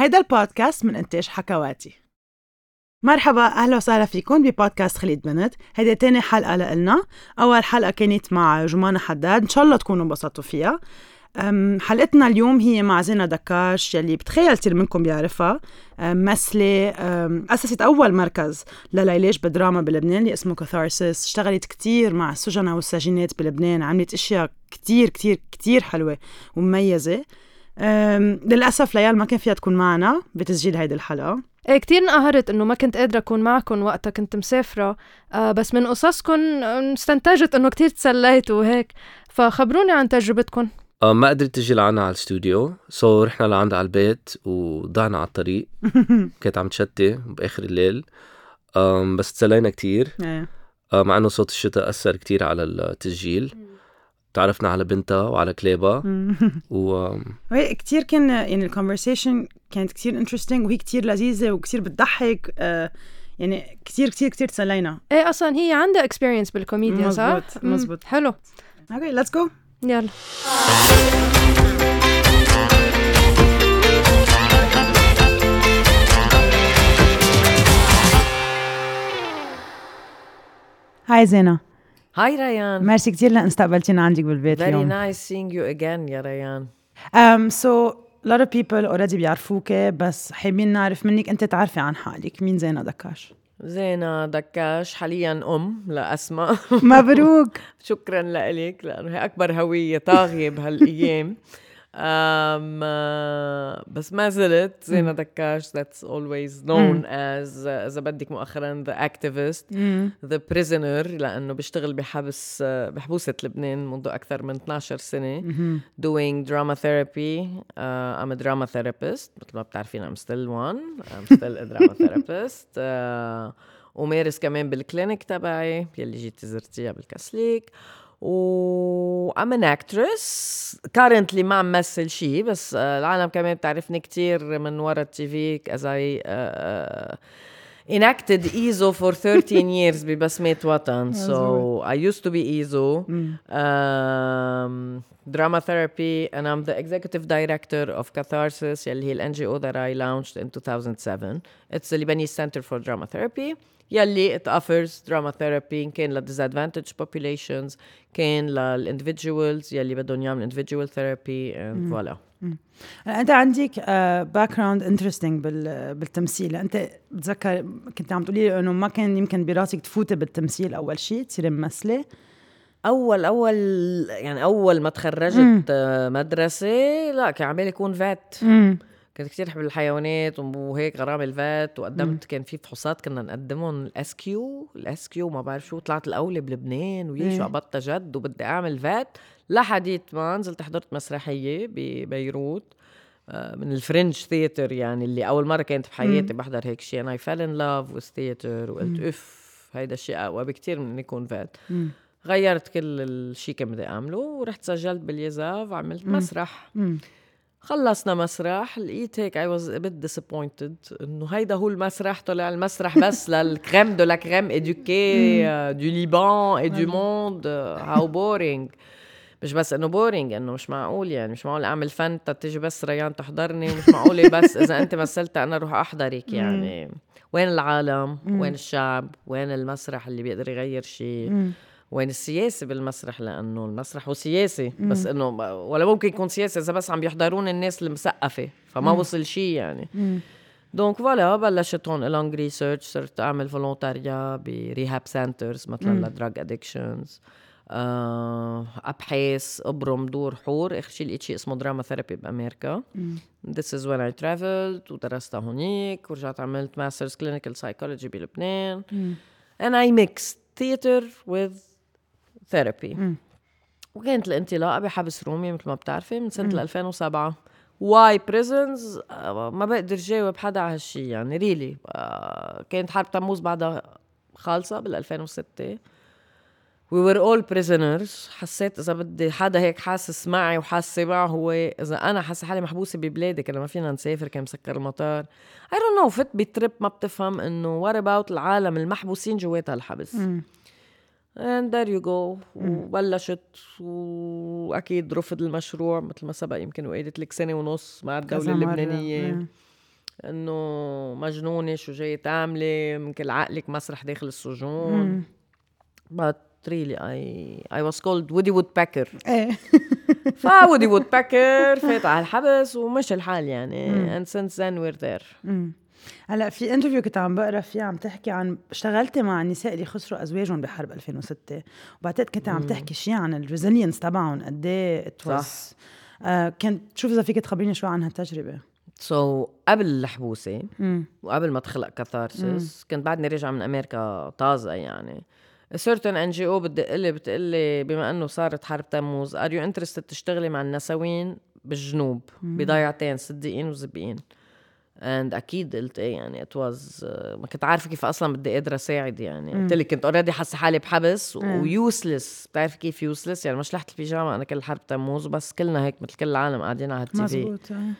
هيدا البودكاست من إنتاج حكواتي. مرحبا أهلا وسهلا فيكم ببودكاست خليد بنت هيدي تاني حلقة لإلنا. أول حلقة كانت مع جمانة حداد. إن شاء الله تكونوا انبسطوا فيها. حلقتنا اليوم هي مع زينة دكاش يلي بتخيل كثير منكم بيعرفها. ممثلة أسست أول مركز للعلاج بالدراما بلبنان اللي اسمه كاثارسيس اشتغلت كثير مع السجناء والسجينات بلبنان. عملت أشياء كثير كثير كثير حلوة ومميزة. للأسف ليال ما كان فيها تكون معنا بتسجيل هيدي الحلقة. إيه كتير انقهرت إنه ما كنت قادرة أكون معكم وقتها كنت مسافرة. آه بس من قصصكم استنتجت إنه كتير تسليتوا وهيك. فخبروني عن تجربتكم آه ما قدرت تجي لعنا على الاستوديو. سو رحنا لعندها على البيت وضعنا على الطريق. كانت عم تشتي بآخر الليل. بس تسلينا كتير. إيه. آه مع إنه صوت الشتاء أثر كتير على التسجيل. تعرفنا على بنتها وعلى كلبها. و وهي كثير كان يعني ال conversation كانت كثير interesting وهي كثير لذيذة وكثير بتضحك آه يعني كثير كثير كثير تسلينا. إيه أصلا هي عندها experience بالكوميديا صح؟ مزبوط، مزبوط. حلو. okay let's go يلا. هاي زينة هاي ريان ميرسي كثير لأن استقبلتينا عندك بالبيت very اليوم nice seeing you again يا ريان um, so a lot of people already بيعرفوك بس حابين نعرف منك أنت تعرفي عن حالك. مين زينة دكاش؟ زينة دكاش حاليا أم لأسماء مبروك. شكرا لك لأنه هي أكبر هوية طاغية بهالأيام. بس ما زلت زينة دكاش that's always known as آه، إذا بدك مؤخرا the activist the prisoner لأنه بشتغل بحبس آه، بحبوسة لبنان منذ أكثر من 12 سنة doing drama therapy. Uh, I'm a drama therapist مثل ما بتعرفين I'm still one I'm still a drama therapist. Uh, ومارس كمان بالكلينيك تبعي يلي جيتي زرتيها بالكاسليك و I'm an actress. Currently ما عم مثل شيء بس uh, العالم كمان بتعرفني كتير من ورا التي في as enacted EZO for 13 years ببسمات وطن so I used to be EZO um, drama therapy and I'm the executive director of Catharsis يلي هي ال NGO that I launched in 2007 it's the Lebanese Center for Drama Therapy يلي it offers drama therapy إن كان لل disadvantaged populations كان لل individuals يلي بدهم يعملوا individual therapy and voila أنت عندك background interesting بالتمثيل. أنت بتذكر كنت عم تقولي لي إنه ما كان يمكن براسك تفوتي بالتمثيل أول شيء تصيري ممثلة؟ أول أول يعني أول ما تخرجت آه، مدرسة لا كان عبالي كون vet كنت كثير احب الحيوانات وهيك غرام ال vet وقدمت كان في فحوصات كنا نقدمهم ال SQ ال SQ ما بعرف شو طلعت الاولى بلبنان ويي شو قبضتها جد وبدي أعمل vet. لحديت ما نزلت حضرت مسرحية ببيروت آه، من ال fringe theatre يعني اللي أول مرة كانت بحياتي بحضر هيك شيء أنا fell in love with theater وقلت اف هيدا الشيء أقوى بكتير من إنه يكون vet. غيرت كل الشيء كان بدي أعمله ورحت سجلت بال IESAV عملت مسرح. خلصنا مسرح. لقيت هيك I was a bit disappointed إنه هيدا هو المسرح طلع المسرح بس لل crème de la crème éduquée du Liban et du monde how boring مش بس إنه boring إنه مش معقول يعني مش معقول أعمل فن تتجي بس ريان تحضرني ومش معقوله بس إذا أنت مثلت أنا أروح أحضرك يعني. وين العالم؟ وين الشعب؟ وين المسرح اللي بيقدر يغير شيء؟ وين السياسة بالمسرح؟ لأنه المسرح هو سياسي بس إنه ولا ممكن يكون سياسي إذا بس عم بيحضرون الناس المثقفة فما وصل شيء يعني. donc voilà بلشت هون long research صرت أعمل volontariat ب rehab centers مثلا ل drug addictions أبحش أبرم دور حور. آخر شيء لقيت شيء اسمه drama therapy بأمريكا. This is when I traveled ودرستها هونيك ورجعت عملت masters clinical psychology بلبنان. and I mixed theater with therapy. وكانت الانطلاقة بحبس رومي مثل ما بتعرفي من سنة 2007 why prisons ما بقدر جاوب حدا على هالشي يعني really uh, كانت حرب تموز بعدها خالصة بال 2006 We were all prisoners. حسيت إذا بدي حدا هيك حاسس معي وحاسة معه هو إذا أنا حاسة حالي محبوسة ببلادي كنا ما فينا نسافر كان مسكر المطار. I don't know فت بترip ما بتفهم إنه what about العالم المحبوسين جوات هالحبس؟ And there you go. وبلشت وأكيد رفض المشروع مثل ما سبق يمكن وقعدت لك سنة ونص مع الدولة. اللبنانية. مم. إنه مجنونة شو جاي تعملي يمكن عقلك مسرح داخل السجون. but really I I was called Woody Woodpecker. إيه. Woody Woodpecker فات على الحبس ومشي الحال يعني. and since then we're there. مم. هلا في interview كنت عم بقرا فيه عم تحكي عن اشتغلتي مع النساء اللي خسروا أزواجهم بحرب 2006 وبعتقد كنت عم تحكي شيء عن ال resilience تبعهم قد إيه صح. آه كنت شوف إذا فيك تخبريني شوي عن هالتجربه so, قبل الحبوسة. وقبل ما تخلق Catharsis كنت بعدني راجعه من أمريكا طازة يعني. certain NGO بتدق لي بتقول لي بما إنه صارت حرب تموز are you interested تشتغلي مع النسوين بالجنوب؟ بضيعتين صديقين وزبقين and أكيد قلت إيه يعني it was ما كنت عارفة كيف أصلا بدي قادرة أساعد يعني. قلت لك كنت already حاسة حالي بحبس و useless بتعرفي كيف useless يعني ما شلحت البيجامة أنا كل حرب تموز وبس كلنا هيك مثل كل العالم قاعدين على ال TV. مزبوط آه.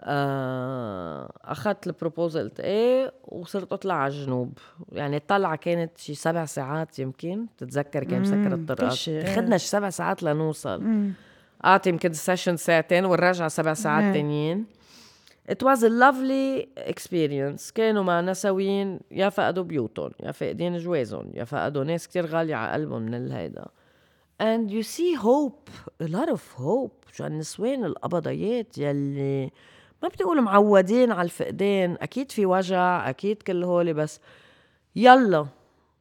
آه، أخذت ال proposal قلت إيه وصرت أطلع على الجنوب. يعني الطلعة كانت شي سبع ساعات يمكن بتتذكر كان مسكر الطرقات شي، إيه. أخذنا شي سبع ساعات لنوصل. اعطي يمكن session ساعتين والرجعه سبع. ساعات تانيين. It was a lovely experience. كانوا مع نسوين يا فقدوا بيوتهم يا فاقدين جوازهم يا فقدوا ناس كتير غالية على قلبهم من الهيدا. And you see hope a lot of hope. شو النسوان القبضيات يلي ما بتقول معودين على الفقدان. أكيد في وجع أكيد كل هولي بس يلا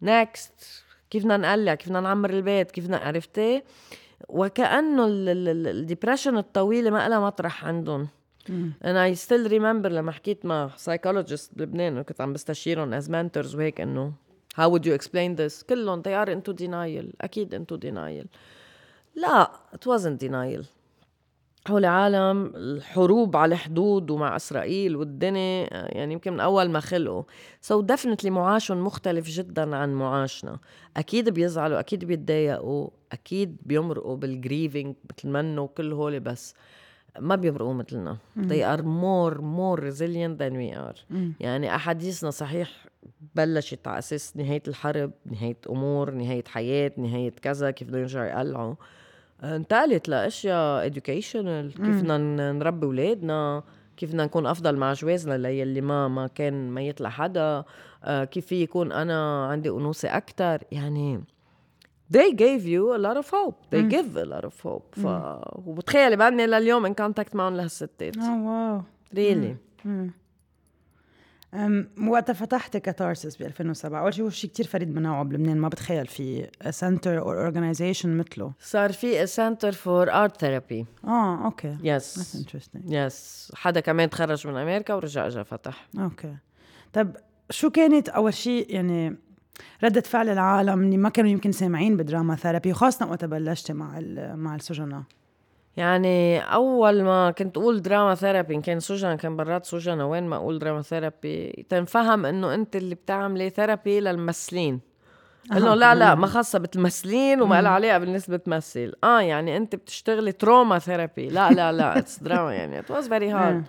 next كيف بدنا نقلع؟ كيف بدنا نعمر البيت؟ كيف بدنا عرفتي؟ وكأنه ال depression الطويلة ما لها مطرح عندهم. أنا I still remember لما حكيت مع psychologists بلبنان وكنت عم بستشيرهم as mentors وهيك إنه how would you explain this كلهم they are into denial أكيد into denial. لا it wasn't denial. هول عالم الحروب على الحدود ومع إسرائيل والدنيا يعني يمكن من أول ما خلقوا. so definitely معاشهم مختلف جدا عن معاشنا. أكيد بيزعلوا أكيد بيتضايقوا أكيد بيمرقوا بال grieving مثلنا وكل هول بس. ما بيمرقوا مثلنا. they are more more resilient than we are. يعني أحاديثنا صحيح بلشت على أساس نهاية الحرب نهاية أمور نهاية حياة نهاية كذا كيف بدهم يرجعوا يقلعوا. انتقلت لأشياء educational. كيف بدنا نربي أولادنا كيف بدنا نكون أفضل مع جوازنا للي ما ما كان ميت لحدا. آه، كيف في يكون أنا عندي أنوثة أكثر يعني they gave you a lot of hope. They give a lot of hope. ف... وبتخيلي بعدني لليوم in contact معهم لهالستات آه wow really وقتها فتحت Catharsis ب 2007 أول شيء هو شيء كثير فريد من نوعه بلبنان ما بتخيل في center أو organization مثله. صار في center for art therapy آه أوكي. That's yes yes حدا كمان تخرج من أمريكا ورجع اجى فتح. أوكي. طب شو كانت أول شيء يعني ردة فعل العالم اللي ما كانوا يمكن سامعين ب drama therapy وخاصة وقت بلشتي مع مع السجناء. يعني أول ما كنت أقول drama therapy إن كان سجن كان برات سجن وين ما أقول drama therapy تنفهم إنه أنت اللي بتعملي therapy للممثلين. إنه لا لا ما خاصة بالممثلين وما لها علاقة بالنسبة تمثل آه يعني أنت بتشتغلي trauma therapy لا لا لا it's drama يعني it was very hard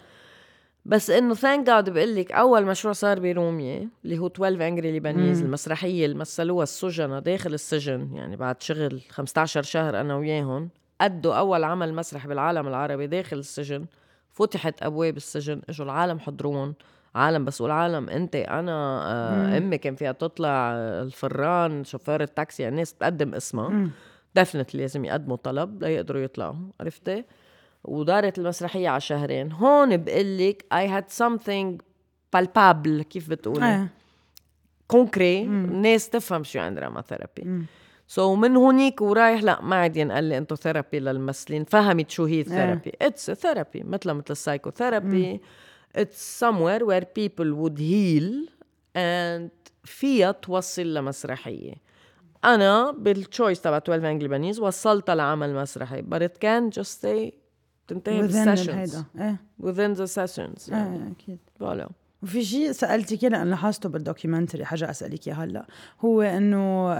بس إنه thank God بقول لك أول مشروع صار برومية اللي هو 12 Angry Lebanese المسرحية اللي مثلوها السجناء داخل السجن يعني بعد شغل 15 شهر أنا وياهم أدوا أول عمل مسرح بالعالم العربي داخل السجن فتحت أبواب السجن إجوا العالم حضرون عالم بس والعالم أنت أنا آه أمي كان فيها تطلع الفران شوفير التاكسي يعني الناس تقدم اسمها. definitely لازم يقدموا طلب ليقدروا يطلعوا عرفتي؟ ودارت المسرحية على شهرين. هون بقلك I had something palpable كيف بتقولي؟ إيه. concret الناس تفهم شو يعني drama therapy so من هونيك ورايح لا ما عاد ينقال لي إنتو therapy للممثلين فهمت شو هي ال therapy it's therapy مثل مثل ال psychotherapy it's somewhere where people would heal and فيها توصل لمسرحية. أنا بال choice تبع 12 Angry Lebanese وصلتها لعمل مسرحي but it can just stay تنتهي within بال sessions إيه. Within the sessions. يعني إيه أكيد. voilà. وفي شيء سألتك إياه لأن لاحظته بال documentary حاجة أسألك اياه هلأ. هو إنه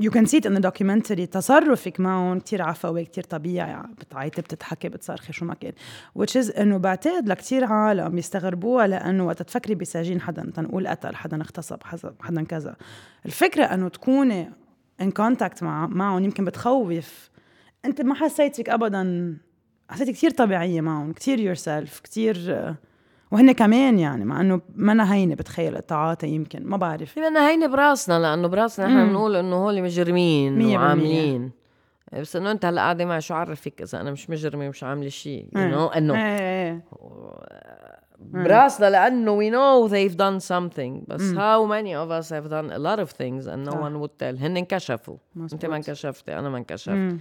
you can see it in documentary تصرفك معهم كتير عفوي كتير طبيعي بتعيطي بتضحكي بتصرخي شو ما كان. Which is إنه بعتقد لكتير عالم بيستغربوها لأنه وقت تفكري بسجين حدا تنقول قتل حدا اغتصب حدا حدا كذا. الفكرة إنه تكوني in contact مع معهم يمكن بتخوف. أنت ما حسيتك ابدا حسيتك كتير طبيعية معهم كتير yourself كتير وهن كمان يعني مع إنه منا هينة بتخيل التعاطي يمكن ما بعرف. منا هينة براسنا لأنه براسنا نحن بنقول إنه هول مجرمين وعاملين. بس إنه أنت هلأ قاعدة معي شو عرفك إذا أنا مش مجرمة ومش عاملة شيء no إنه إيه إيه. براسنا لأنه we know they've done something. بس how many of us have done a lot of things and no صح. one would tell. هن انكشفوا. انت ما انكشفتي أنا ما انكشفت.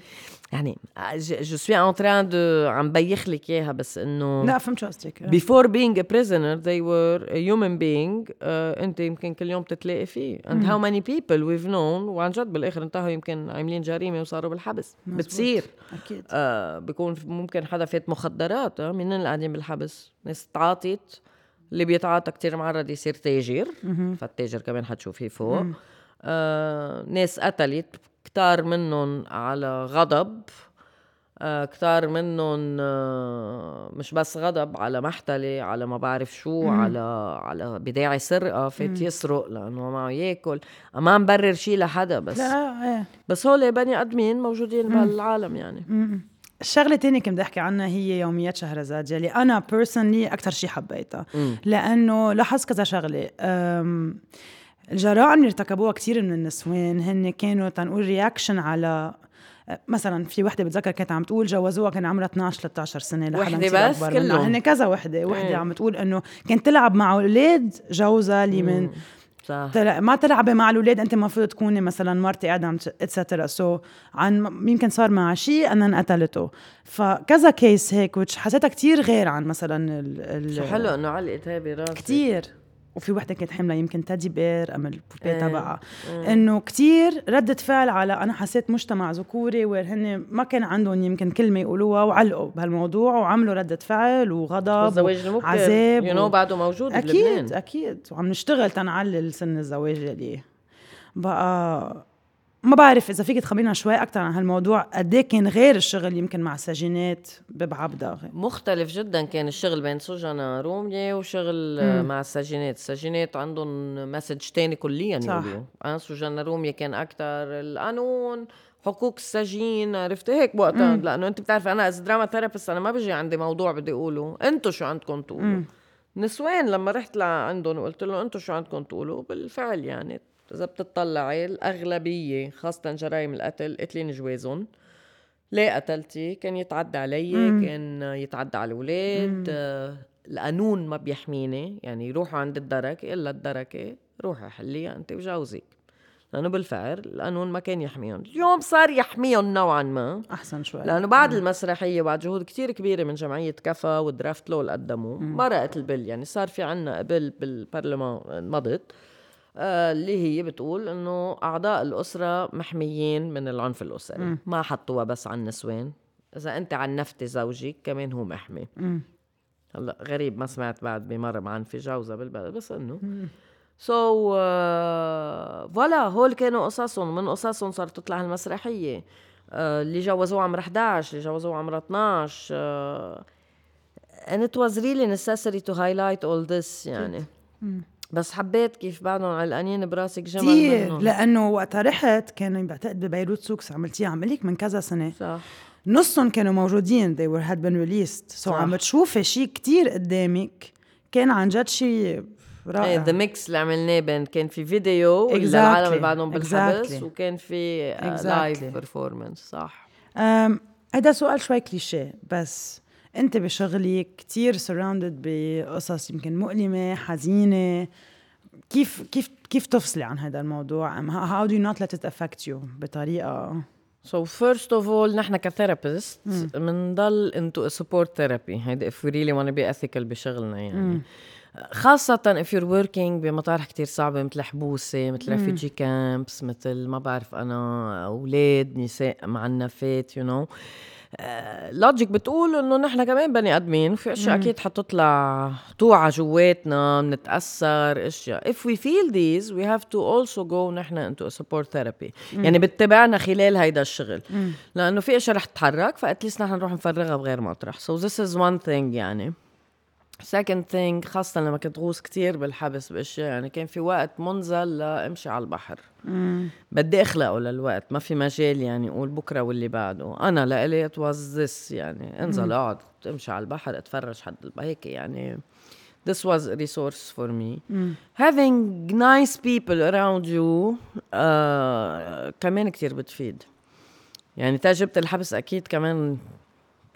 يعني je suis en train de عم بيخ لك إياها بس إنه لا فهمت شو قصدك before being a prisoner they were a human being. uh, أنت يمكن كل يوم تتلاقي فيه. And how many people we've known وعن جد بالآخر انتهوا يمكن عاملين جريمة وصاروا بالحبس. مزبوط. بتصير. أكيد. آه بيكون ممكن حدا فات مخدرات آه مين اللي قاعدين بالحبس؟ ناس تعاطت اللي بيتعاطى كتير معرض يصير تاجر فالتاجر كمان حتشوفيه فوق. آه ناس قتلت كتار منهم على غضب. آه كتار منهم آه مش بس غضب على محتلة على ما بعرف شو على على بداعي سرقة فات يسرق لأنه معه ياكل. ما نبرر شي لحدا بس. لا إيه. بس هول بني آدمين موجودين بهالعالم يعني. الشغلة الثانية كنت بدي أحكي عنها هي يوميات شهرزاد يلي أنا personally أكثر شيء حبيتها. لأنه لاحظت كذا شغلة الجرائم اللي ارتكبوها كثير من النسوان هن كانوا تنقول reaction على مثلا في وحدة بتذكر كانت عم تقول جوزوها كان عمرها 12 13 سنة لحدا كتير بس؟ كلهم؟ هن كذا وحدة وحدة إيه. عم تقول إنه كانت تلعب مع أولاد جوزها اللي من صح. تل... ما تلعبي مع الأولاد أنت المفروض تكوني مثلا مرتي قاعدة عم etcetera so عن يمكن صار معها شيء أنا قتلته فكذا كيس هيك which حسيتها كتير غير عن مثلا ال... ال... شو حلو إنه علقت هاي براسي كتير. وفي وحدة كانت حامله يمكن تادي بير أم البوبي إيه. تبعها. إنه كتير ردة فعل على أنا حسيت مجتمع ذكوري وين هن ما كان عندهم يمكن كلمة يقولوها وعلقوا بهالموضوع وعملوا ردة فعل وغضب والزواج المبكر وعذاب يو نو بعده موجود أكيد بلبنان. أكيد وعم نشتغل تنعلل سن الزواج يلي بقى ما بعرف إذا فيك تخبرينا شوي أكثر عن هالموضوع قد إيه كان غير الشغل يمكن مع السجينات ببعبدا مختلف جدا كان الشغل بين سجناء رومية وشغل آه، مع السجينات. السجينات عندهم message تاني كليا صح. يقولوا. آه سجناء رومية كان أكتر القانون حقوق السجين عرفت هيك بوقتها لأنه أنت بتعرف أنا as drama therapist أنا ما بيجي عندي موضوع بدي أقوله. انتو شو عندكم تقولوا؟ نسوان لما رحت لعندهم وقلت لهم انتو شو عندكم تقولوا؟ بالفعل يعني إذا بتطلعي الاغلبيه خاصة جرائم القتل قتلين جوازهم. ليه قتلتي كان يتعدى علي كان يتعدى على الأولاد. آه، القانون ما بيحميني يعني يروحوا عند الدرك إلا الدركة روحي حليها أنت وجوزك لأنه بالفعل القانون ما كان يحميهم. اليوم صار يحميهم نوعا ما. أحسن شوي. لأنه بعد المسرحية وبعد جهود كتير كبيرة من جمعية كفا والدرافت لو اللي قدموه مرقت البل يعني صار في عنا بل بالبرلمان مضت. اللي هي بتقول إنه أعضاء الأسرة محميين من العنف الأسري. ما حطوها بس على النسوان. إذا أنت عنفتي زوجك كمان هو محمي. هلأ غريب ما سمعت بعد بمرا معنفي جوزها بالبلد بس إنه. so voilà هول كانوا قصصهم. من قصصهم صارت تطلع المسرحيه آه، اللي جوزوه عمر 11 اللي جوزوه عمر 12 آه، and it was really necessary to highlight all this يعني. بس حبيت كيف بعدهم علقانين براسك جمل كثير. لأنه وقتها رحت كانوا بعتقد ب Beirut Souks عملتيها عمليك من كذا سنة صح نصهم كانوا موجودين they were had been released so صح. عم بتشوفي شيء كتير قدامك كان عن جد شيء إيه رائع the mix اللي عملناه بين كان في فيديو Exactly. للعالم اللي بعدهم بالحبس Exactly. وكان في Exactly. live performance صح أم، هذا سؤال شوي كليشيه بس انت بشغلك كتير surrounded بقصص يمكن مؤلمة حزينة. كيف كيف كيف تفصلي عن هذا الموضوع؟ how do you not let it affect you بطريقة؟ So first of all نحن ك therapist بنضل into support therapy هيدا if we really want to be ethical بشغلنا يعني. خاصة if you're working بمطارح كتير صعبة مثل حبوسة مثل refugee camps مثل ما بعرف أنا أولاد نساء معنفات you know. لوجيك بتقول إنه نحن كمان بني آدمين وفي أشياء أكيد حتطلع توعى جواتنا بنتاثر أشياء. If we feel these we have to also go نحن into a support therapy. يعني بتتابعنا خلال هيدا الشغل. لأنه في أشياء رح تتحرك فأتليست نحن نروح نفرغها بغير مطرح so this is one thing يعني. Second thing خاصة لما كنت غوص كتير بالحبس بأشياء يعني كان في وقت منزل لأمشي على البحر. بدي أخلقه للوقت ما في مجال يعني أقول بكرة واللي بعده. أنا لإلي was this يعني انزل أقعد امشي على البحر أتفرج حد هيك يعني. This was a resource for me. having nice people around you uh, كمان كتير بتفيد. يعني تجربة الحبس أكيد كمان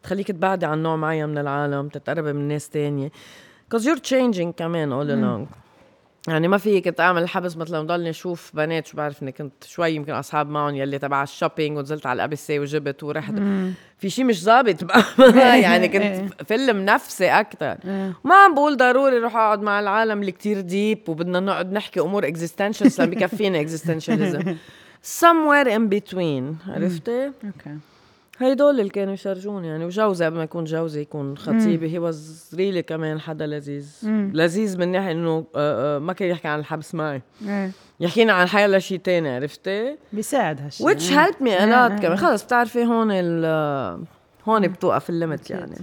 تخليك تبعدي عن نوع معين من العالم تتقربي من ناس تانية. Cause you're changing كمان all along. يعني ما في كنت اعمل الحبس مثلا ضلني أشوف بنات شو بعرف إني كنت شوي يمكن أصحاب معهم يلي تبع الشوبينج ونزلت على الأبسة وجبت ورحت. في شيء مش ظابط يعني كنت فيلم نفسي أكثر ما عم بقول ضروري روح أقعد مع العالم اللي كتير deep وبدنا نقعد نحكي أمور existential بكفينا existentialism somewhere in between عرفتي؟ okay هيدول اللي كانوا يشرجوني يعني وجوزي قبل ما يكون جوزي يكون خطيبي he was really كمان حدا لذيذ. لذيذ من ناحية إنه آه، آه، ما كان يحكي عن الحبس معي. إيه. يحكينا عن الحياة لشيء تاني عرفتي؟ بيساعد هالشيء which إيه. helped me a lot كمان. خلص بتعرفي هون ال هون بتوقف ال limit يعني.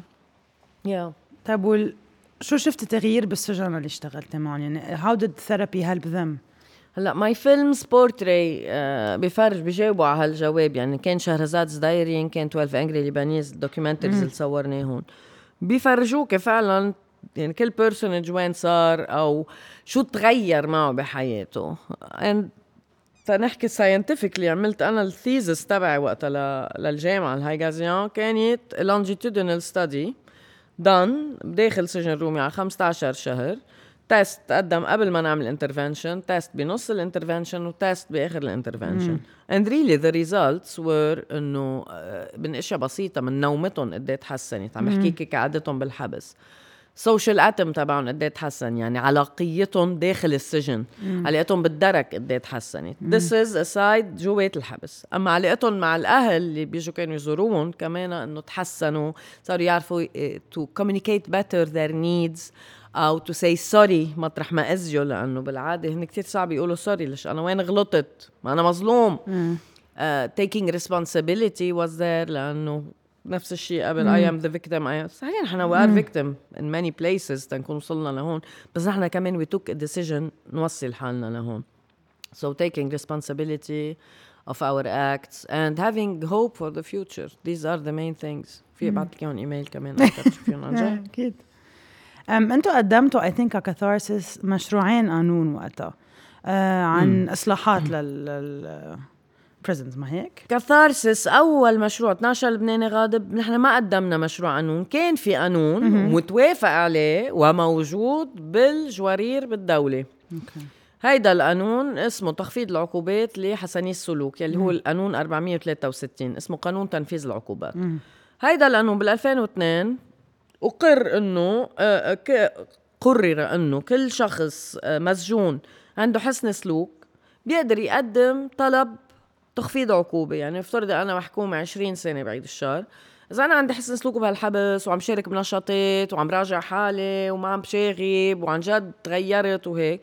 يا طيب. شو شفتي تغيير بالسجن اللي اشتغلتي معهم يعني how did therapy help them هلا my films portray بفرج بجاوبوا على هالجواب. يعني كان شهرزاد diary كان 12 Angry Lebanese documentaries اللي صورناهم بيفرجوك فعلا يعني كل personnage وين صار أو شو تغير معه بحياته. And تنحكي scientifically عملت أنا ال thesis تبعي وقتها للجامعة الهايغازيان كانت longitudinal study done بداخل سجن رومي على 15 شهر. test تقدم قبل ما نعمل intervention test بنص ال intervention و test بآخر ال intervention and really the results were إنه آه، من إشياء بسيطة من نومتهم قد إيه تحسنت. عم بحكيكي كقعدتهم بالحبس. social atom تبعهم قد إيه تحسن يعني علاقيتهم داخل السجن. علاقتهم بالدرك قد إيه تحسنت. this is aside جوات الحبس. أما علاقتهم مع الأهل اللي بيجوا كانوا يزوروهم كمان إنه تحسنوا صاروا يعرفوا to communicate better their needs. أو to say sorry مطرح ما اذجه لأنه بالعادة هن كثير صعب يقولوا sorry ليش؟ أنا وين غلطت؟ ما أنا مظلوم. taking responsibility was there لأنه نفس الشيء قبل I am the victim إيه صحيح نحن we are victim in many places تنكون وصلنا لهون. بس نحن كمان we took decision نوصل حالنا لهون. so taking responsibility of our acts and having hope for the future. These are the main things. في بعد كمان ايميل كمان أكيد. أم أنتوا قدمتوا اي ثينك كاثارسيس مشروعين قانون وقتها آه عن إصلاحات لل لل prisons ما هيك؟ كاثارسيس أول مشروع 12 لبناني غاضب نحن ما قدمنا مشروع قانون كان في قانون متوافق عليه وموجود بالجوارير بالدولة. أوكي. هيدا القانون اسمه تخفيض العقوبات لحسني السلوك يلي هو القانون 463 اسمه قانون تنفيذ العقوبات. هيدا القانون بال 2002 أقر إنه آه، ك- قرر إنه كل شخص آه، مسجون عنده حسن سلوك بيقدر يقدم طلب تخفيض عقوبة. يعني افترض أنا محكومة 20 سنة بعيد الشر. إذا أنا عندي حسن سلوك بهالحبس وعم شارك بنشاطات وعم راجع حالي وما عم بشاغب وعن جد تغيرت وهيك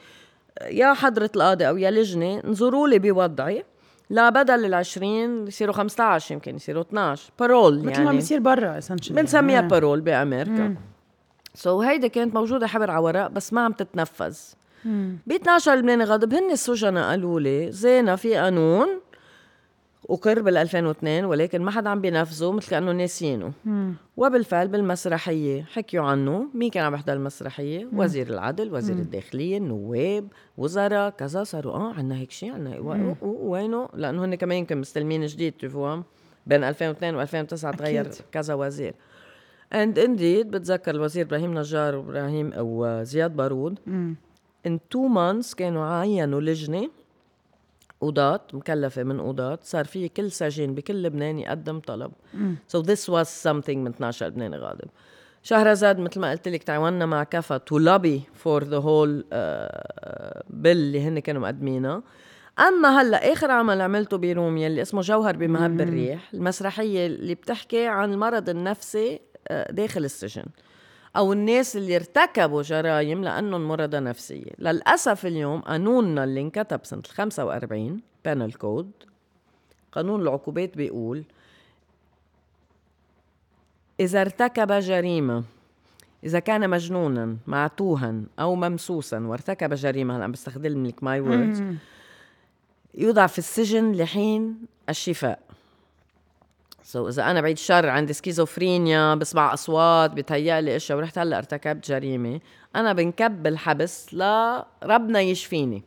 يا حضرة القاضي أو يا لجنة انظروا لي بوضعي. لا بدل ال 20 يصيروا 15 يمكن يصيروا 12 parole مثل يعني. ما بيصير برا essentially. بنسميها آه. بارول بأمريكا. سو so هيدا كانت موجودة حبر على ورق بس ما عم تتنفذ. ب 12 لبناني غاضب هن السجناء قالوا لي زينا في قانون أقر بال 2002 ولكن ما حدا عم بينفذه مثل كأنه ناسيينه وبالفعل بالمسرحية حكيوا عنه. مين كان عم يحضر المسرحية؟ وزير العدل وزير الداخلية النواب وزراء كذا صاروا. آه عنا هيك شيء عنا و- وينه؟ لأنه هن كمان يمكن مستلمين جديد تفهم بين 2002 و 2009 تغير. كذا وزير. And indeed بتذكر الوزير إبراهيم نجار وابراهيم أو زياد بارود. in two months كانوا عينوا لجنة قضاة مكلفة من قضاة صار في كل سجين بكل لبنان يقدم طلب. so this was something من 12 لبناني غاضب. شهرزاد مثل ما قلت لك تعاوننا مع كفا lobby for the whole uh, bill اللي هن كانوا مقدمينها أما هلأ آخر عمل عملته برومية اللي اسمه جوهر بمهب الريح المسرحية اللي بتحكي عن المرض النفسي آه، داخل السجن. أو الناس اللي ارتكبوا جرائم لأنهم مرضى نفسية. للأسف اليوم قانوننا اللي انكتب ال 45 penal code قانون العقوبات بيقول إذا ارتكب جريمة إذا كان مجنونا معتوها أو ممسوسا وارتكب جريمة هلا عم بستخدم لك my words يوضع في السجن لحين الشفاء. so, إذا أنا بعيد الشر عندي سكيزوفرينيا بسمع أصوات بتهيألي إشياء ورحت هلأ ارتكبت جريمة. أنا بنكب بالحبس لربنا يشفيني.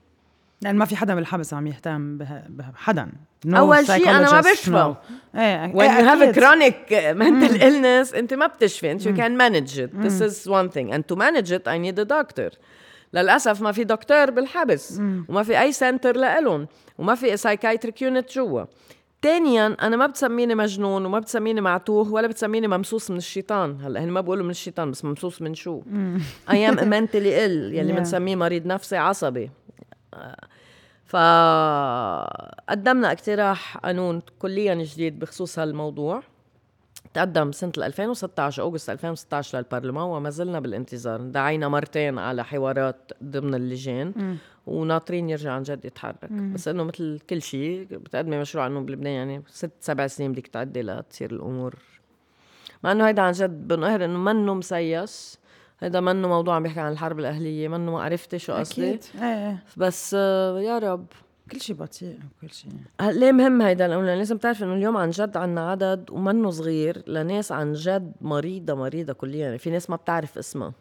لأن ما في حدا بالحبس عم يهتم به به- حدا. No أول شي أنا ما بشفى. إيه have a أكيد. chronic mental illness أنت ما بتشفي أنت you can manage it. This is one thing. And to manage it I need a doctor. للأسف ما في دكتور بالحبس. وما في أي center لإلهم. وما في psychiatric unit جوا. تانيا أنا ما بتسميني مجنون وما بتسميني معتوه ولا بتسميني ممسوس من الشيطان. هلأ هن ما بقولوا من الشيطان بس ممسوس من شو؟ I am mentally ill يلي. بنسميه مريض نفسي عصبي. فقدمنا اقتراح قانون كليا جديد بخصوص هالموضوع. تقدم سنة 2016 أغسطس 2016 للبرلمان وما زلنا بالانتظار. دعينا مرتين على حوارات ضمن اللجان وناطرين يرجع عن جد يتحرك. بس إنه مثل كل شيء بتقدمي مشروع قانون بلبنان يعني ست سبع سنين بدك تعدي لتصير الأمور. مع إنه هيدا عن جد بنقهر إنه منه مسيس. هيدا منه موضوع عم بيحكي عن الحرب الأهلية منه معرفتي شو قصدي. إيه. بس آه، يا رب. كل شيء بطيء وكل شيء ليه مهم هيدا؟ لأنه لازم تعرف إنه اليوم عن جد عنا عدد ومنه صغير لناس عن جد مريضة مريضة كليا. يعني في ناس ما بتعرف اسمها.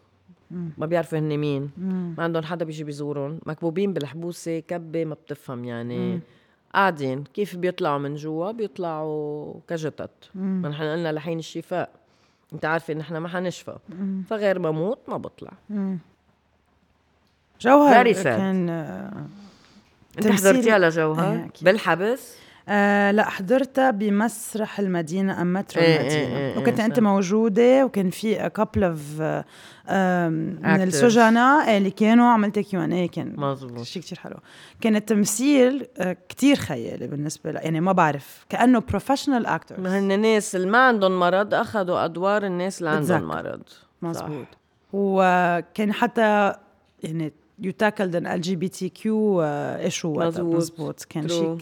ما بيعرفوا هن مين. ما عندهم حدا بيجي بيزورهم. مكبوبين بالحبوسة كبة ما بتفهم يعني. قاعدين. كيف بيطلعوا من جوا؟ بيطلعوا كجثث. ما نحن قلنا لحين الشفاء. انت عارفة ان إحنا ما حنشفى. فغير ما موت ما بطلع. جوهر. كان أنت حضرتيها إيه، لجوهر أكيد. بالحبس؟ آه لا حضرتها بمسرح المدينة أم مترو إيه، المدينة. إيه، إيه، وكنت إيه، أنت صح. موجودة وكان في couple of من. السجناء اللي كانوا عملت Q and A كان مزبوط شيء كتير حلو. كان التمثيل آه، كتير خيالي بالنسبة لي يعني ما بعرف كأنه بروفيشنال ما اكترز هن ناس اللي ما عندهم مرض أخذوا أدوار الناس اللي عندهم. مرض. مزبوط وكان حتى يعني يو تاكلد ان ال جي بي تي كيو ايشو مزبوط. مزبوط كان شيء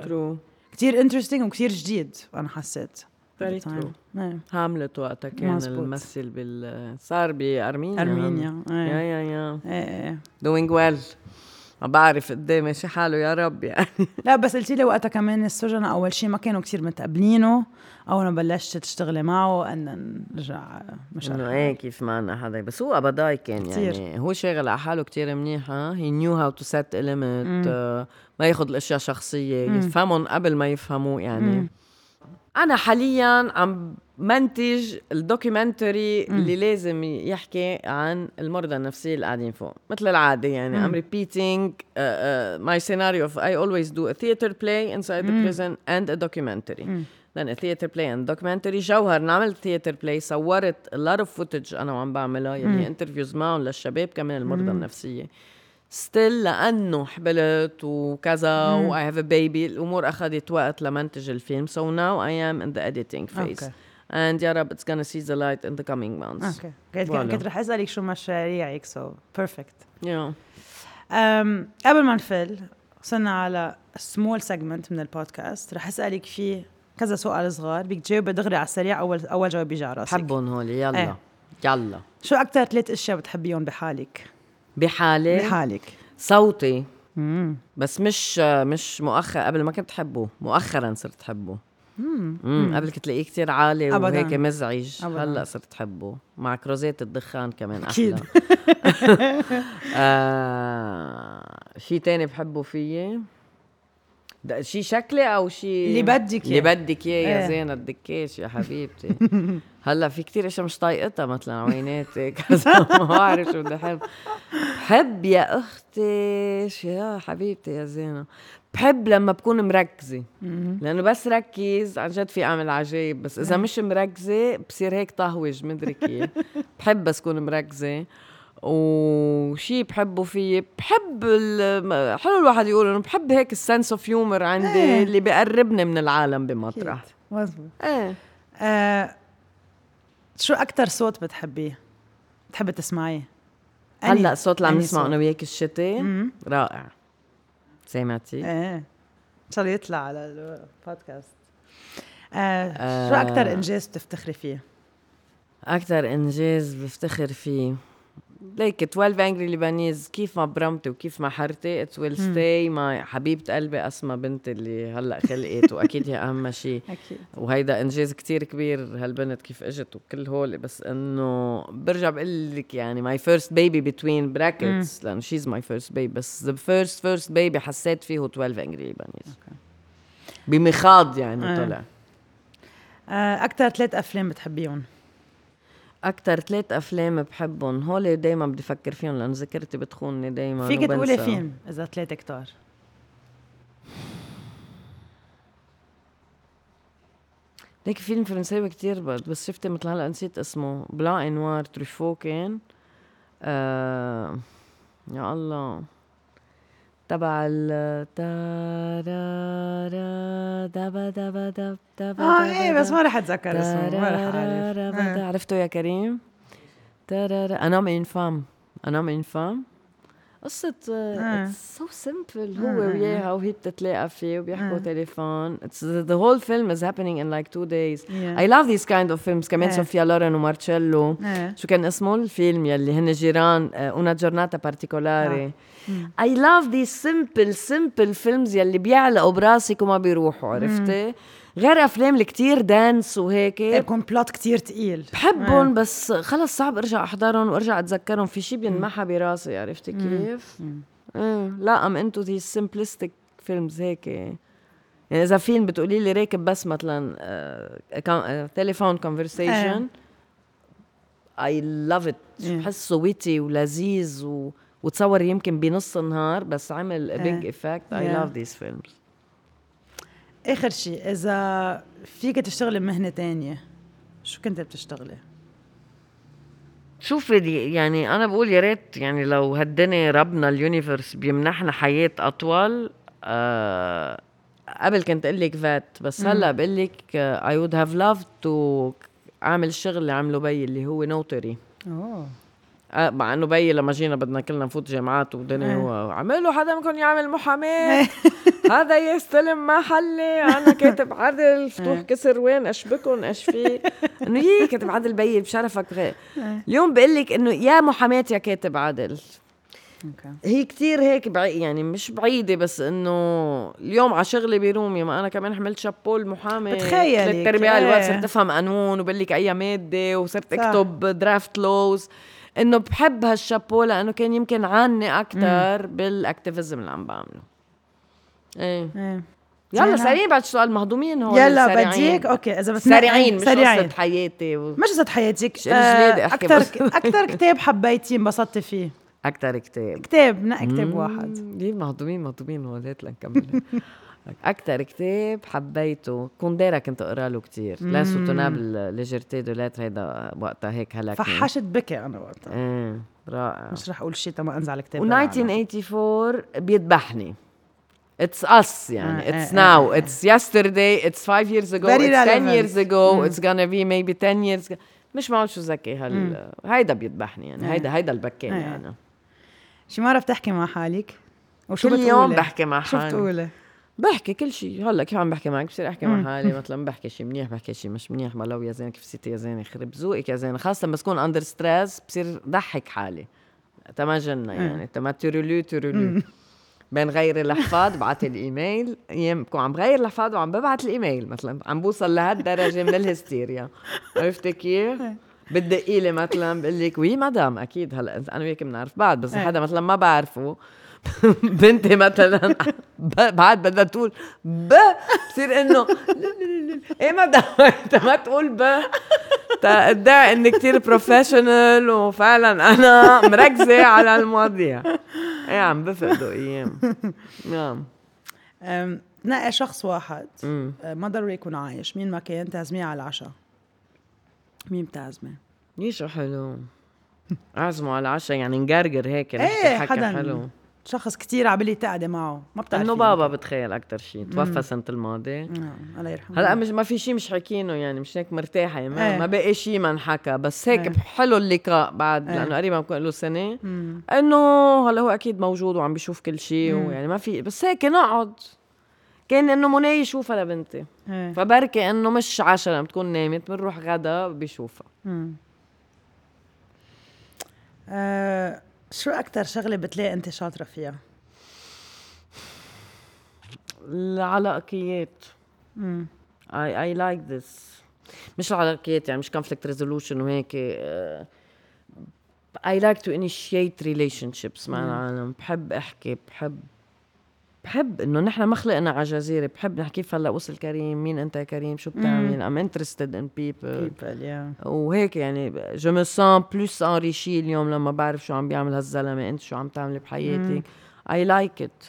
ترو كتير انترستينج وكتير جديد أنا حسيت true. إيه. هاملت وقتها كان. الممثل بال صار بارمينيا ارمينيا يا يا يا دوينج ويل ما بعرف قدامي شي حاله يا رب يعني لا بس قلتي لي وقتها كمان السجناء اول شيء ما كانوا كتير متقبلينه اول ما بلشت تشتغلي معه أن رجع مش إنه. إيه كيف ما عنا حدا بس هو أبداي كان كتير. يعني. هو شاغل على حاله كتير منيح ها؟ he knew how to set limit ما ياخذ الأشياء شخصية يفهمهم قبل ما يفهموا يعني. أنا حاليا عم منتج ال documentary اللي لازم يحكي عن المرضى النفسية اللي قاعدين فوق. مثل العادة يعني. I'm repeating uh, uh, my scenario of I always do a theater play inside the prison and a theater play and documentary. جوهر عملت theater play. صورت of footage أنا وعم بعملها يعني interviews معهم للشباب كمان المرضى النفسية. still لأنه حبلت وكذا و I have a baby الأمور أخذت وقت لمنتج الفيلم. So now I am in the editing phase. okay. and يا رب it's gonna see the light in the coming months. okay. كنت رح أسألك شو مشاريعك. so perfect yeah. قبل ما نفل وصلنا على small segment من البودكاست. رح أسألك فيه كذا سؤال صغار. بدك تجاوبي دغري على السريع اول أول جواب بيجي على راسك. بحبهم هول يلا. إيه. يلا. شو أكثر ثلاث أشياء بتحبيهم بحالك؟ بحالي؟ بحالك. صوتي. مم. بس مش مش مؤخر قبل ما كنت حبه مؤخرا صرت حبه امم قبل كنت تلاقيه كتير عالي أبداً. وهيك مزعج. أبداً. هلأ صرت حبه مع كروزات الدخان كمان. أحلى. آه شي تاني بحبه فيي؟ ده شي شكلي أو شي اللي بدك اللي. بدك إياه يا إيه. زينة الدكاش يا حبيبتي. هلأ في كتير أشياء مش طايقتها مثلا عويناتي كذا ما بعرف شو بدي أحب. بحب يا أختي يا حبيبتي يا زينة بحب لما بكون مركزة. لأنه بس ركز عن جد في أعمل عجايب بس إذا مش مركزة بصير هيك طهوج مدري كيف. بحب بس كون مركزة. وشي بحبه فيي بحب ال- حلو الواحد يقول إنه بحب هيك ال sense of humor عندي إيه. اللي بقربني من العالم بمطرح مزبوط إيه آه شو أكثر صوت بتحبيه بتحبي تسمعيه هلأ الصوت اللي عم نسمعه؟ أنا وياك الشتاء مم. رائع سمعتي؟ إيه إن شاء الله يطلع على البودكاست آه آه. شو أكثر إنجاز بتفتخري فيه؟ أكتر إنجاز بفتخر فيه ليك 12 Angry Lebanese كيف ما برمتي وكيف ما حرتي it will stay مع حبيبة قلبي أسماء بنتي اللي هلأ خلقت وأكيد هي أهم شيء أكيد. وهيدا إنجاز كتير كبير هالبنت كيف إجت وكل هول. بس إنه برجع بقول لك يعني my first baby between brackets لأنه she's my first baby بس the first first baby حسيت فيه 12 Angry Lebanese بمخاض يعني آه. طلع. أكثر ثلاث أفلام بتحبيهم؟ أكثر ثلاث أفلام بحبهم. هول دايما بدي أفكر فيهم لأنه ذاكرتي بتخونني دايما فيك تقولي. فيلم إذا ثلاثة كتار ليك فيلم فرنساوي كتير بس شفته مثل هلأ نسيت اسمه. بلا انوار تروفو كان. آه يا الله. تبع ال دبا دبا دب دبا آه إيه بس. ما رح أتذكر اسمه ما رح أعرف. آه. عرفته يا كريم؟ un homme, une femme. un homme, une femme. قصة آه. so simple هو وياها وهي بتتلاقى فيه وبيحكوا. تليفون It's the, the whole film is happening in like two days Yeah. I love these kind of films كمان. صوفيا لورين ومارتشيلو. شو كان اسمه الفيلم يلي هن جيران una giornata particolare. I love these simple simple films يلي بيعلقوا براسك وما بيروحوا عرفتي غير أفلام اللي كتير dense وهيك. إيه، بكون plot كتير تقيل. بحبهم بس خلص صعب أرجع أحضرهم وأرجع أتذكرهم. في شي بينمحى براسي عرفتي كيف؟ إيه. لا I'm into the simplistic films هيك. يعني إذا فيلم بتقولي لي راكب بس مثلا telephone conversation I love it إيه. بحسه witty ولذيذ و... وتصور يمكن بنص النهار بس عمل إيه. big effect I. love these films آخر شيء إذا فيك تشتغلي مهنة تانية شو كنت بتشتغلي؟ شوفي دي يعني أنا بقول يا ريت يعني لو هالدنيا ربنا ال universe بيمنحنا حياة أطول آه قبل كنت أقول لك vet بس هلأ بقول لك I would have loved to أعمل الشغل اللي عمله بي اللي هو نوتري أوه. آه مع إنه بي لما جينا بدنا كلنا نفوت جامعات ودنيا إيه. هو عملوا حدا منكم يعمل محاماة؟ هذا يستلم محلي أنا كاتب عدل فتوح كسر وين اشبكن اشفي إنه يي كاتب عدل بي بشرفك غير. اليوم بقول لك إنه يا محاماة يا كاتب عدل. هي كتير هيك بعي يعني مش بعيدة بس إنه اليوم على شغلي برومي ما أنا كمان حملت شابو المحامي بتخيلك، ثلاث ارباع الوقت إيه. صرت أفهم قانون وبقول لك أي مادة وصرت. أكتب درافت لوز إنه بحب هالشابو لأنه كان يمكن عني أكثر بال activism اللي عم بعمله. إيه. إيه. يلا. سريعين بعد سؤال مهضومين هون يلا. بديك؟ okay إذا بس سريعين مش سريعين. قصة حياتي و... مش قصة حياتك أكثر. أكثر كتاب حبيتي انبسطتي فيه؟ أكثر كتاب. كتاب نقي كتاب واحد. ليه مهضومين مهضومين هو هات لنكمل أكثر كتاب حبيته. كونديرا كنت أقرأ له كثير l'insoutenable légèreté de l'être هيدا وقتها هيك هلكني. فحشت بكي أنا وقتها. إيه رائع. مش رح أقول شيء تما انزل على كتاب و بالعالم. 1984 بيذبحني. It's us يعني. آه، it's آه، now. آه، it's yesterday. It's five years ago. Very it's 10 relevant. years ago. It's gonna be maybe 10 years مش معقول شو ذكي هال هيدا بيذبحني يعني. آه. هيدا هيدا اللي بكاني آه. أنا شي مرة بتحكي مع حالك؟ وشو كل؟ يوم بحكي مع شو حالي. بتقولي؟ بحكي كل شيء هلأ كيف عم بحكي معك؟ بصير أحكي. مع حالي. مثلا بحكي شيء منيح بحكي شيء مش منيح. ما لو يا زين كيف ستي يا زين يخرب ذوقك يا زين خاصة بس كون under stress بصير ضحك حالي. تما جنة يعني. تما ترولو ترولو بين غير الحفاظ بعت الايميل أيام بكون عم غير الحفاظ وعم ببعت الايميل مثلا عم بوصل لهالدرجة من الهستيريا. عرفتي كيف؟ بتدقي لي مثلا بقول لك وي مدام أكيد هلأ أنا وياك بنعرف بعض بس. حدا مثلا ما بعرفه. بنتي مثلا. بعد بدها تقول ب بصير إنه إيه مدام أنت ما تقول ب. ادعي إني كتير بروفيشنال وفعلا أنا مركزة على المواضيع. إيه عم بفقدوا إيام. نعم. أم، نقي شخص واحد. أمم. أه، ما ضروري يكون عايش مين ما كان تعزميه على العشاء؟ مين بتعزمه؟ يشو حلو؟ اعزموا على العشاء يعني نقرقر هيك إيه حدا. حلو. شخص كتير عبالي تقعدي معه ما بتعرفي إنه بابا بتخيل أكثر شيء توفى السنة الماضيه نعم الله يرحمه هلأ مش ما في شيء مش حاكينه يعني مش هيك مرتاحة يعني ما, إيه. ما بقي شيء ما انحكى بس هيك إيه. حلو اللقاء بعد إيه. لأنه قريبا بكون له سنة. إنه هلأ هو أكيد موجود وعم بيشوف كل شيء. ويعني ما في بس هيك نقعد كان إنه منى يشوفها لبنتي إيه. فبركي إنه مش عشرة لما بتكون نامت بنروح غدا بيشوفها مم. شو أكتر شغلة بتلاقي أنت شاطرة فيها؟ العلاقيات. I I like this مش العلاقيات يعني مش conflict resolution وهيك uh, I like to initiate relationships مع العالم بحب أحكي بحب بحب إنه نحن ما خلقنا على جزيرة بحب نحكي كيف هلأ وصل كريم مين أنت يا كريم؟ شو بتعمل؟ I'm interested in people. People yeah. وهيك يعني je me sens plus enrichie اليوم لما بعرف شو عم بيعمل هالزلمة أنت شو عم تعملي بحياتك. I like it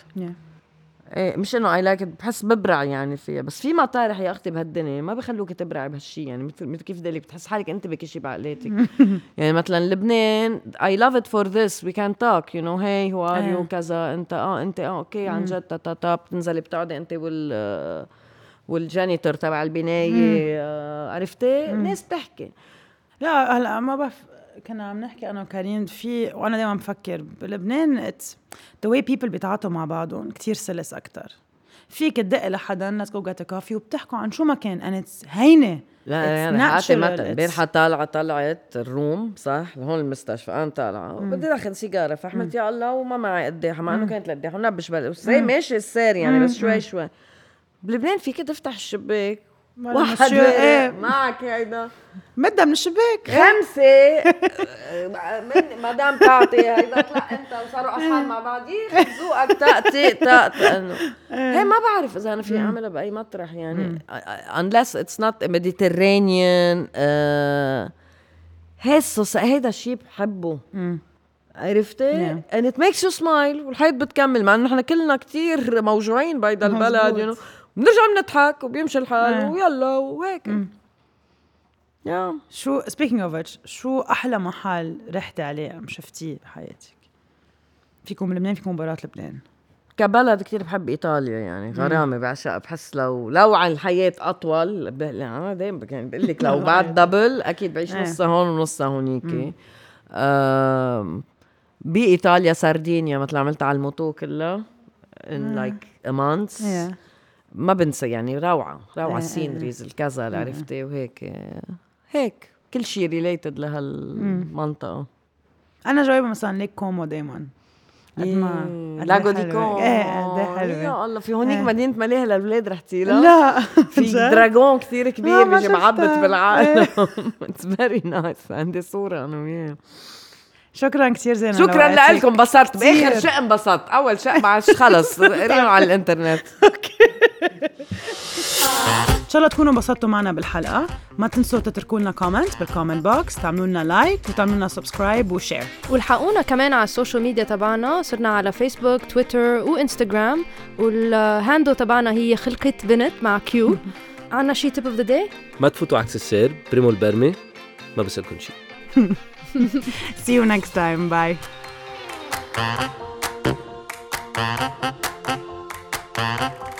إيه مش إنه I like بحس ببرع يعني فيها. بس في مطارح يا أختي بهالدنيا ما بخلوك تبرعي بهالشيء يعني مثل مثل كيف دلك بتحس حالك أنت بكل شيء بعقلاتك يعني مثلا لبنان I love it for this we can talk you know hey who are you إيه. كذا أنت آه أنت آه okay عن جد تا تا تا بتنزلي بتقعدي أنت وال وال janitor تبع البناية آه، عرفتي؟ الناس بتحكي. لا هلأ ما بعرف. كنا عم نحكي أنا وكريم في وأنا دائما بفكر بلبنان it's the way people بيتعاطوا مع بعضهم كتير سلس أكثر فيك تدق لحدا let's go get coffee وبتحكوا عن شو ما كان and it's هينة. لا يعني. مثلا It's- امبارحه طالعة طلعت الروم صح؟ هون المستشفى أنا طالعة. بدي اخذ سيجارة فحملت يا الله وما معي قداحه مع انه كانت قداحه ونبش بل زي ماشي السير يعني بس شوي شوي. بلبنان فيك تفتح الشباك واحد إيه. معك هيدا مدها من الشباك. خمسة. من مدام تعطي هيدا طلع انت وصاروا أصحاب مع بعض. ذوقك تق تق تق تق انه هي ما بعرف إذا أنا في أعملها بأي مطرح يعني. unless it's not Mediterranean uh, هي الصوص هيدا الشيء بحبه. عرفتي؟ Yeah. and it makes you smile والحياة بتكمل مع إنه نحن كلنا كتير موجوعين بهيدا البلد you know. بنرجع بنضحك وبيمشي الحال Yeah. ويلا وهيك. yeah. شو speaking of شو أحلى محل رحتي عليه ام شفتيه بحياتك؟ فيكم بلبنان فيكم برات لبنان؟ كبلد كتير بحب إيطاليا يعني غرامة بعشقها بحس لو لو عن الحياة أطول أنا دايما يعني بقول لك لو بعد double أكيد بعيش إيه. نصها هون ونصها هونيك بإيطاليا سردينيا مثل عملت على ال moto كلها in like a month. Yeah. ما بنسى يعني روعة روعة إيه، ال sceneries الكذا اللي عرفتي وهيك هيك كل شيء related لهالمنطقة. أنا جايبة مثلا ليك كومو دايما. قد ما لاجو إيه دي. كون إيه قد إيه حلوة. يا الله في هونيك إيه. مدينة ملاهي للاولاد رحتي لها لا. في؟ dragon كثير كبير بيجي معبط شفتها. بالعالم. it's very nice عندي صورة أنا وياه. شكرا كثير زينه شكرا. لكم انبسطت. بآخر. شيء انبسطت. أول شيء بعد خلص. قريهم على الإنترنت. إن شاء الله تكونوا انبسطتوا معنا بالحلقة. ما تنسوا تتركوا لنا comment بال comment box تعملوا لنا like وتعملوا لنا subscribe و share والحقونا كمان على ال social media تبعنا صرنا على فيسبوك تويتر وانستغرام وال handle تبعنا هي خلقة بنت مع كيو عنا شي tip of the day ما تفوتوا عكس السير بريمو البرمي ما بسألكم شيء see you next time bye.